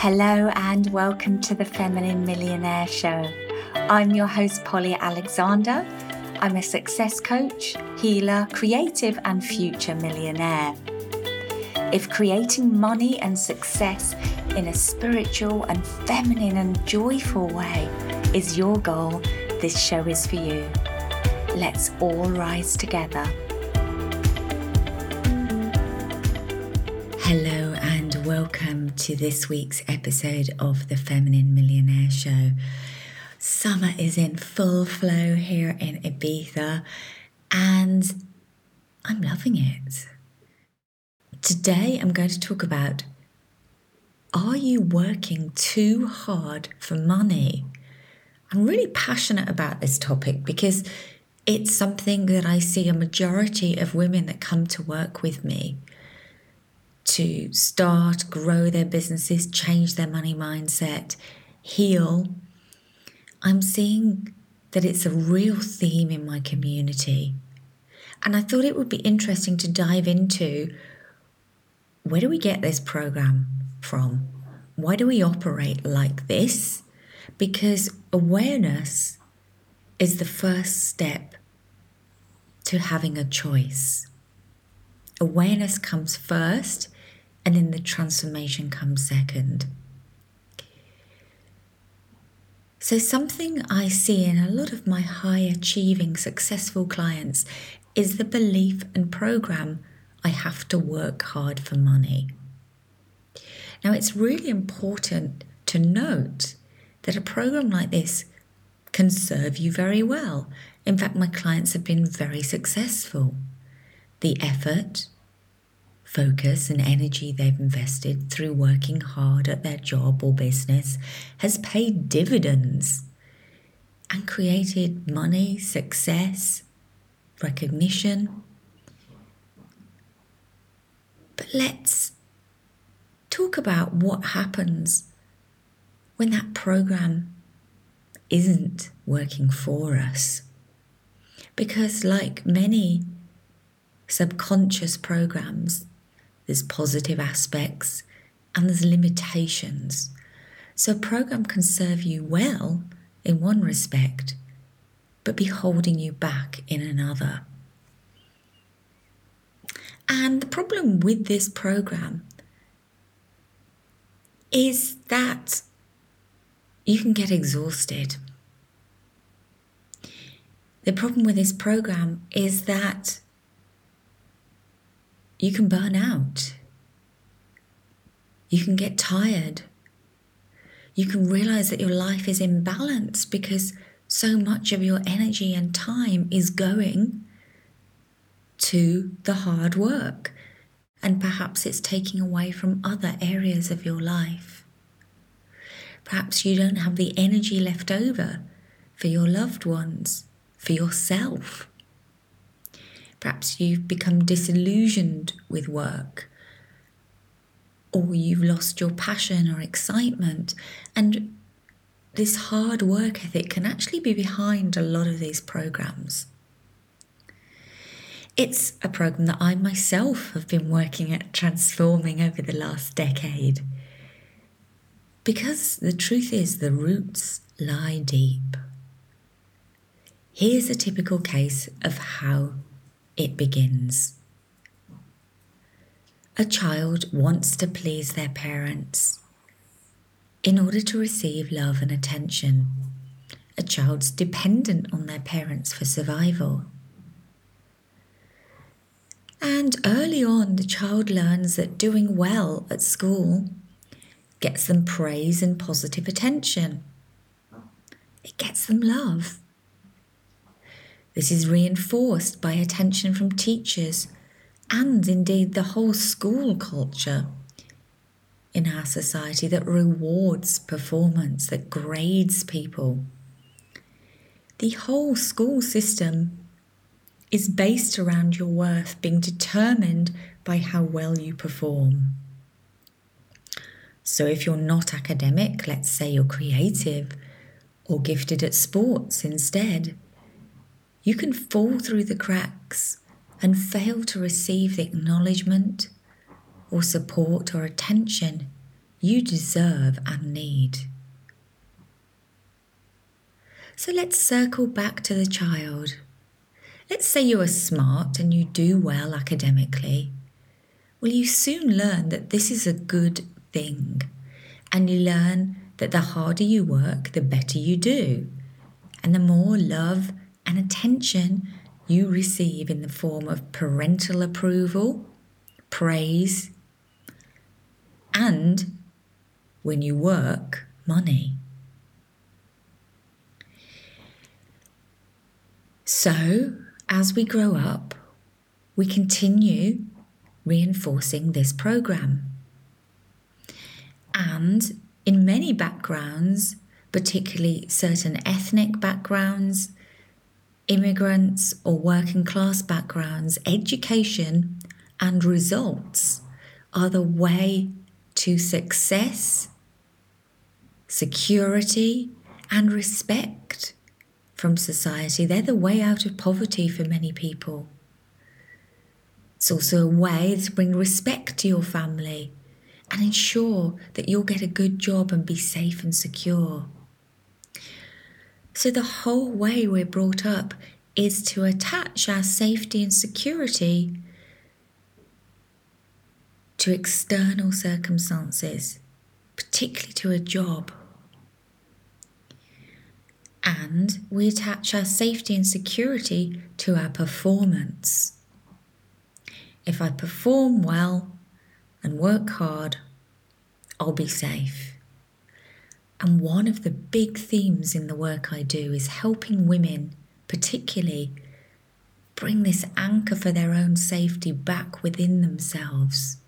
Hello and welcome to the Feminine Millionaire Show. I'm your host, Polly Alexander. I'm a success coach, healer, creative, and future millionaire. If creating money and success in a spiritual and feminine and joyful way is your goal, this show is for you. Let's all rise together. Hello welcome to this week's episode of the Feminine Millionaire Show. Summer is in full flow here in Ibiza and I'm loving it. Today I'm going to talk about are you working too hard for money? I'm really passionate about this topic because it's something that I see a majority of women that come to work with me to start, grow their businesses, change their money mindset, heal, I'm seeing that it's a real theme in my community. And I thought it would be interesting to dive into where do we get this program from? Why do we operate like this? Because awareness is the first step to having a choice. Awareness comes first, and then the transformation comes second. So, something I see in a lot of my high achieving, successful clients is the belief and program I have to work hard for money. Now, it's really important to note that a program like this can serve you very well. In fact, my clients have been very successful. The effort, focus and energy they've invested through working hard at their job or business has paid dividends and created money, success, recognition. But let's talk about what happens when that program isn't working for us. Because, like many subconscious programs, there's positive aspects, and there's limitations. So, a program can serve you well in one respect, but be holding you back in another. And the problem with this program is that you can get exhausted. The problem with this program is that you can burn out. You can get tired. You can realize that your life is imbalanced because so much of your energy and time is going to the hard work. And perhaps it's taking away from other areas of your life. Perhaps you don't have the energy left over for your loved ones, for yourself. Perhaps you've become disillusioned with work, or you've lost your passion or excitement. And this hard work ethic can actually be behind a lot of these programs. It's a program that I myself have been working at transforming over the last decade. Because the truth is, the roots lie deep. Here's a typical case of how it begins. A child wants to please their parents in order to receive love and attention. A child's dependent on their parents for survival. And early on, the child learns that doing well at school gets them praise and positive attention. It gets them love. This is reinforced by attention from teachers and indeed the whole school culture in our society that rewards performance, that grades people. The whole school system is based around your worth being determined by how well you perform. So, if you're not academic, let's say you're creative or gifted at sports instead, you can fall through the cracks and fail to receive the acknowledgement or support or attention you deserve and need. So let's circle back to the child. Let's say you are smart and you do well academically. Well, you soon learn that this is a good thing, and you learn that the harder you work, the better you do, and the more love and attention you receive in the form of parental approval, praise, and when you work, money. So, as we grow up, we continue reinforcing this program. And in many backgrounds, particularly certain ethnic backgrounds, immigrants, or working class backgrounds, education and results are the way to success, security, and respect from society. They're the way out of poverty for many people. It's also a way to bring respect to your family and ensure that you'll get a good job and be safe and secure. So, the whole way we're brought up is to attach our safety and security to external circumstances, particularly to a job and we attach our safety and security to our performance. If I perform well and work hard, I'll be safe. And one of the big themes in the work I do is helping women, particularly, bring this anchor for their own safety back within themselves.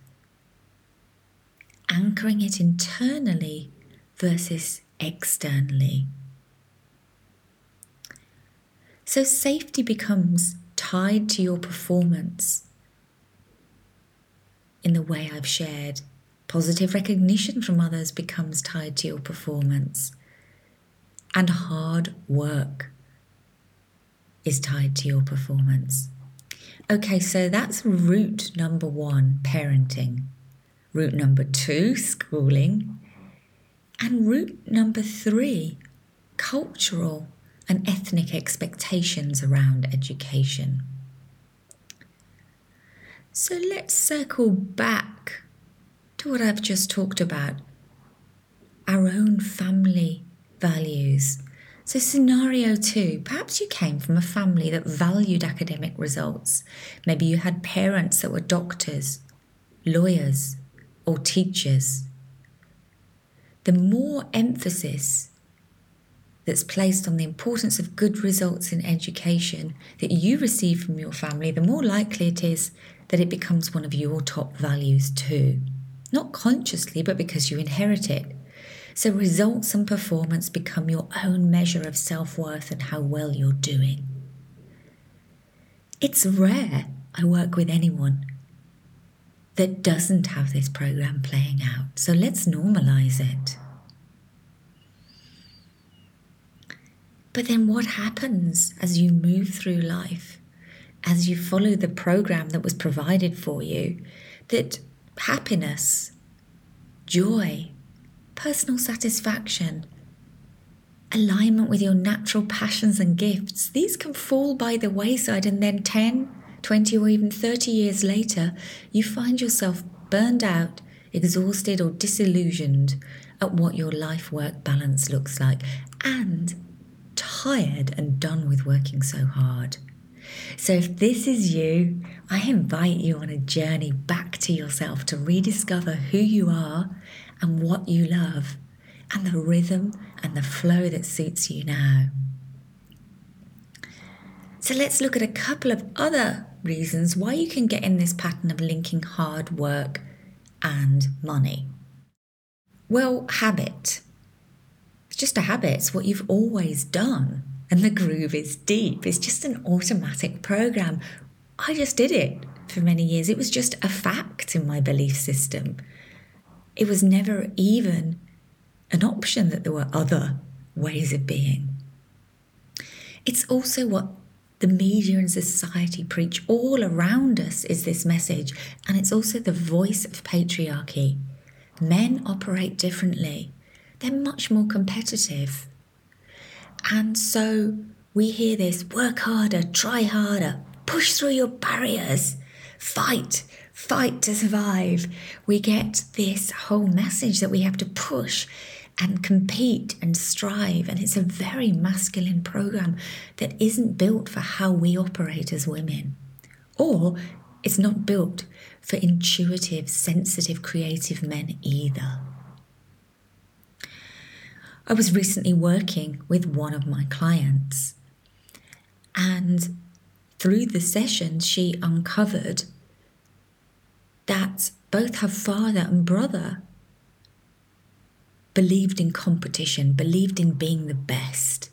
Anchoring it internally versus externally. So safety becomes tied to your performance in the way I've shared. Positive recognition from others becomes tied to your performance. And hard work is tied to your performance. Okay, so that's route number one parenting. Route number two, schooling. And route number three, cultural and ethnic expectations around education. So let's circle back to what I've just talked about our own family values. So, scenario two perhaps you came from a family that valued academic results. Maybe you had parents that were doctors, lawyers, or teachers. The more emphasis that's placed on the importance of good results in education that you receive from your family, the more likely it is that it becomes one of your top values too. Not consciously, but because you inherit it. So results and performance become your own measure of self worth and how well you're doing. It's rare I work with anyone that doesn't have this program playing out. So let's normalize it. But then what happens as you move through life, as you follow the program that was provided for you, that happiness, joy, personal satisfaction, alignment with your natural passions and gifts, these can fall by the wayside, and then 10, 20, or even 30 years later, you find yourself burned out, exhausted, or disillusioned at what your life work balance looks like. And tired and done with working so hard. So, if this is you, I invite you on a journey back to yourself to rediscover who you are and what you love, and the rhythm and the flow that suits you now. So, let's look at a couple of other reasons why you can get in this pattern of linking hard work and money. Well, habit It's just a habit. It's what you've always done. And the groove is deep. It's just an automatic program. I just did it for many years. It was just a fact in my belief system. It was never even an option that there were other ways of being. It's also what the media and society preach all around us is this message, and it's also the voice of patriarchy Men operate differently, they're much more competitive. And so we hear this work harder, try harder, push through your barriers, fight, fight to survive. We get this whole message that we have to push and compete and strive. And it's a very masculine program that isn't built for how we operate as women. Or it's not built for intuitive, sensitive, creative men either. I was recently working with one of my clients, and through the session, she uncovered that both her father and brother believed in competition, believed in being the best.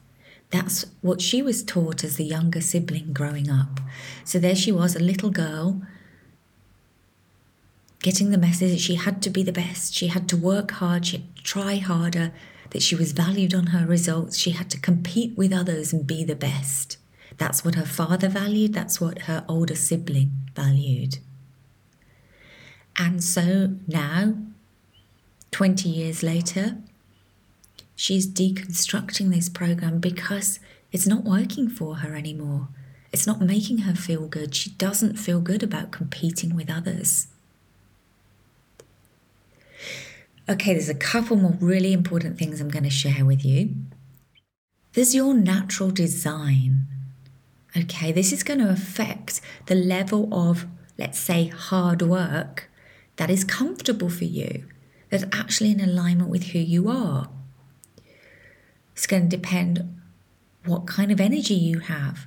That's what she was taught as the younger sibling growing up. So there she was, a little girl, getting the message that she had to be the best, she had to work hard, she had to try harder, that she was valued on her results, she had to compete with others and be the best. That's what her father valued, that's what her older sibling valued. And so now, 20 years later, she's deconstructing this program because it's not working for her anymore. It's not making her feel good. She doesn't feel good about competing with others. Okay, there's a couple more really important things I'm going to share with you. There's your natural design. Okay, this is going to affect the level of, let's say, hard work that is comfortable for you, that's actually in alignment with who you are. It's going to depend what kind of energy you have,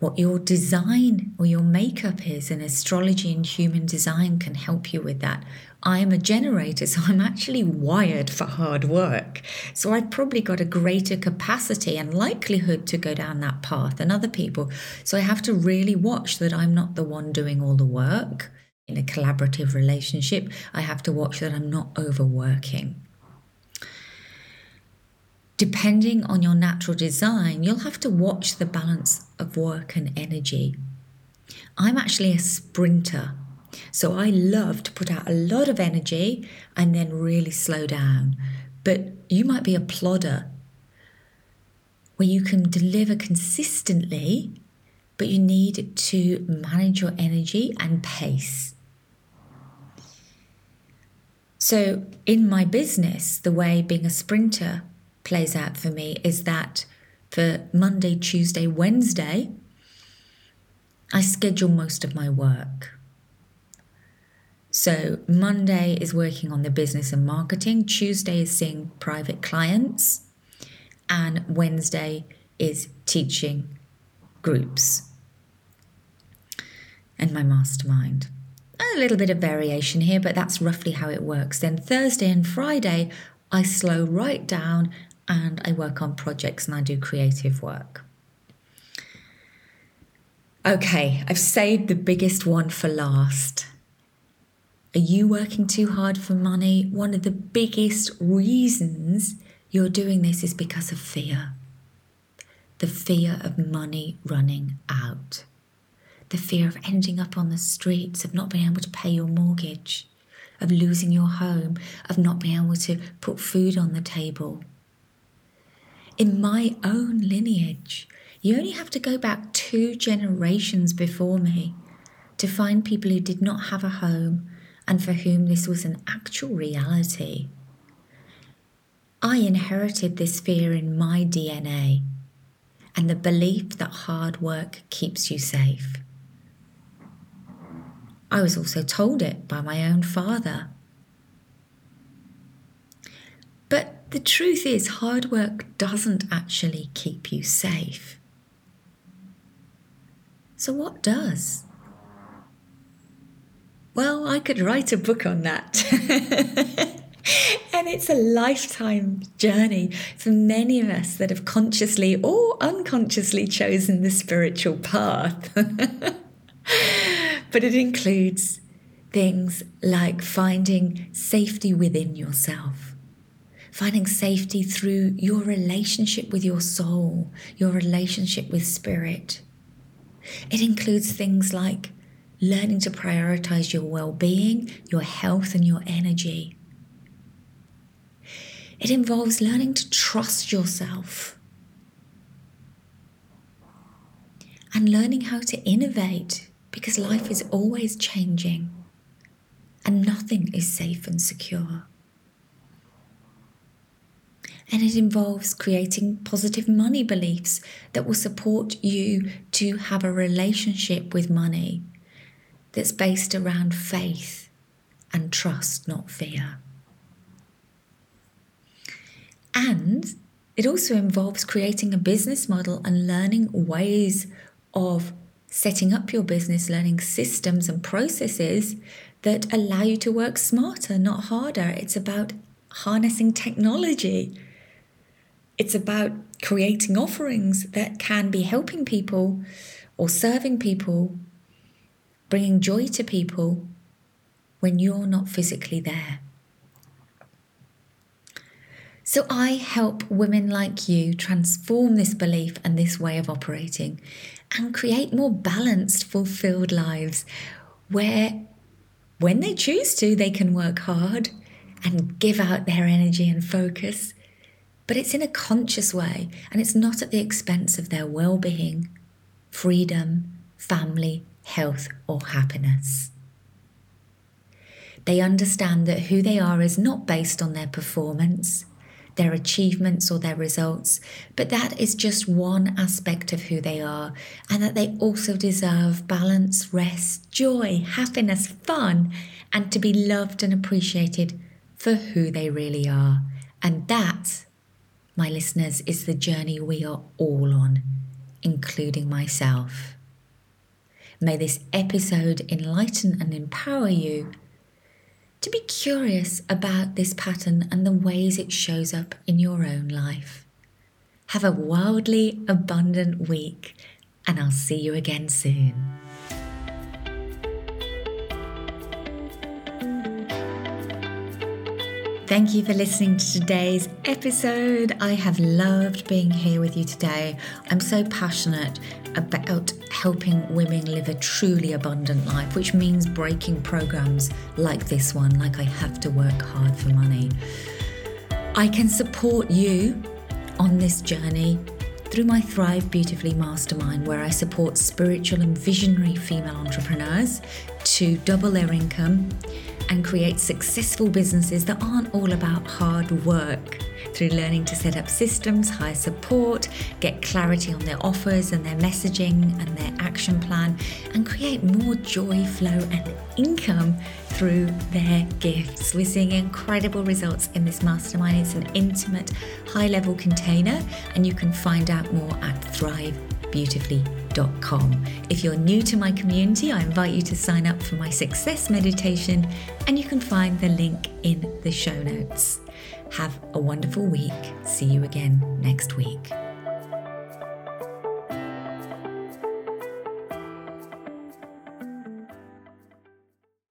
what your design or your makeup is, and astrology and human design can help you with that. I am a generator, so I'm actually wired for hard work. So I've probably got a greater capacity and likelihood to go down that path than other people. So I have to really watch that I'm not the one doing all the work. In a collaborative relationship, I have to watch that I'm not overworking. Depending on your natural design, you'll have to watch the balance of work and energy. I'm actually a sprinter. So I love to put out a lot of energy and then really slow down. But you might be a plodder where you can deliver consistently, but you need to manage your energy and pace. So, in my business, the way being a sprinter plays out for me is that for Monday, Tuesday, Wednesday, I schedule most of my work. So Monday is working on the business and marketing, Tuesday is seeing private clients, and Wednesday is teaching groups and my mastermind. A little bit of variation here, but that's roughly how it works. Then Thursday and Friday, I slow right down and I work on projects and I do creative work. Okay, I've saved the biggest one for last. Are you working too hard for money? One of the biggest reasons you're doing this is because of fear. The fear of money running out. The fear of ending up on the streets, of not being able to pay your mortgage, of losing your home, of not being able to put food on the table. In my own lineage, you only have to go back two generations before me to find people who did not have a home and for whom this was an actual reality. I inherited this fear in my DNA and the belief that hard work keeps you safe. I was also told it by my own father. But the truth is, hard work doesn't actually keep you safe. So, what does? Well, I could write a book on that. and it's a lifetime journey for many of us that have consciously or unconsciously chosen the spiritual path. but it includes things like finding safety within yourself, finding safety through your relationship with your soul, your relationship with spirit. It includes things like learning to prioritize your well being, your health, and your energy. It involves learning to trust yourself and learning how to innovate because life is always changing and nothing is safe and secure. And it involves creating positive money beliefs that will support you to have a relationship with money that's based around faith and trust, not fear. And it also involves creating a business model and learning ways of setting up your business, learning systems and processes that allow you to work smarter, not harder. It's about harnessing technology. It's about creating offerings that can be helping people or serving people, bringing joy to people when you're not physically there. So I help women like you transform this belief and this way of operating and create more balanced, fulfilled lives where, when they choose to, they can work hard and give out their energy and focus. But it's in a conscious way and it's not at the expense of their well being, freedom, family, health, or happiness. They understand that who they are is not based on their performance their achievements or their results, but that is just one aspect of who they are, and that they also deserve balance, rest, joy, happiness, fun, and to be loved and appreciated for who they really are. And that, my listeners, is the journey we are all on, including myself. May this episode enlighten and empower you to be curious about this pattern and the ways it shows up in your own life. Have a wildly abundant week, and I'll see you again soon. Thank you for listening to today's episode. I have loved being here with you today. I'm so passionate about helping women live a truly abundant life, which means breaking programs like this one, like I have to work hard for money. I can support you on this journey through my Thrive Beautifully Mastermind, where I support spiritual and visionary female entrepreneurs to double their income and create successful businesses that aren't all about hard work through learning to set up systems, hire support, get clarity on their offers and their messaging and their action plan, and create more joy, flow, and income through their gifts. We're seeing incredible results in this mastermind. It's an intimate, high level container, and you can find out more at thrivebeautifully.com. If you're new to my community, I invite you to sign up for my success meditation, and you can find the link in the show notes. Have a wonderful week. See you again next week.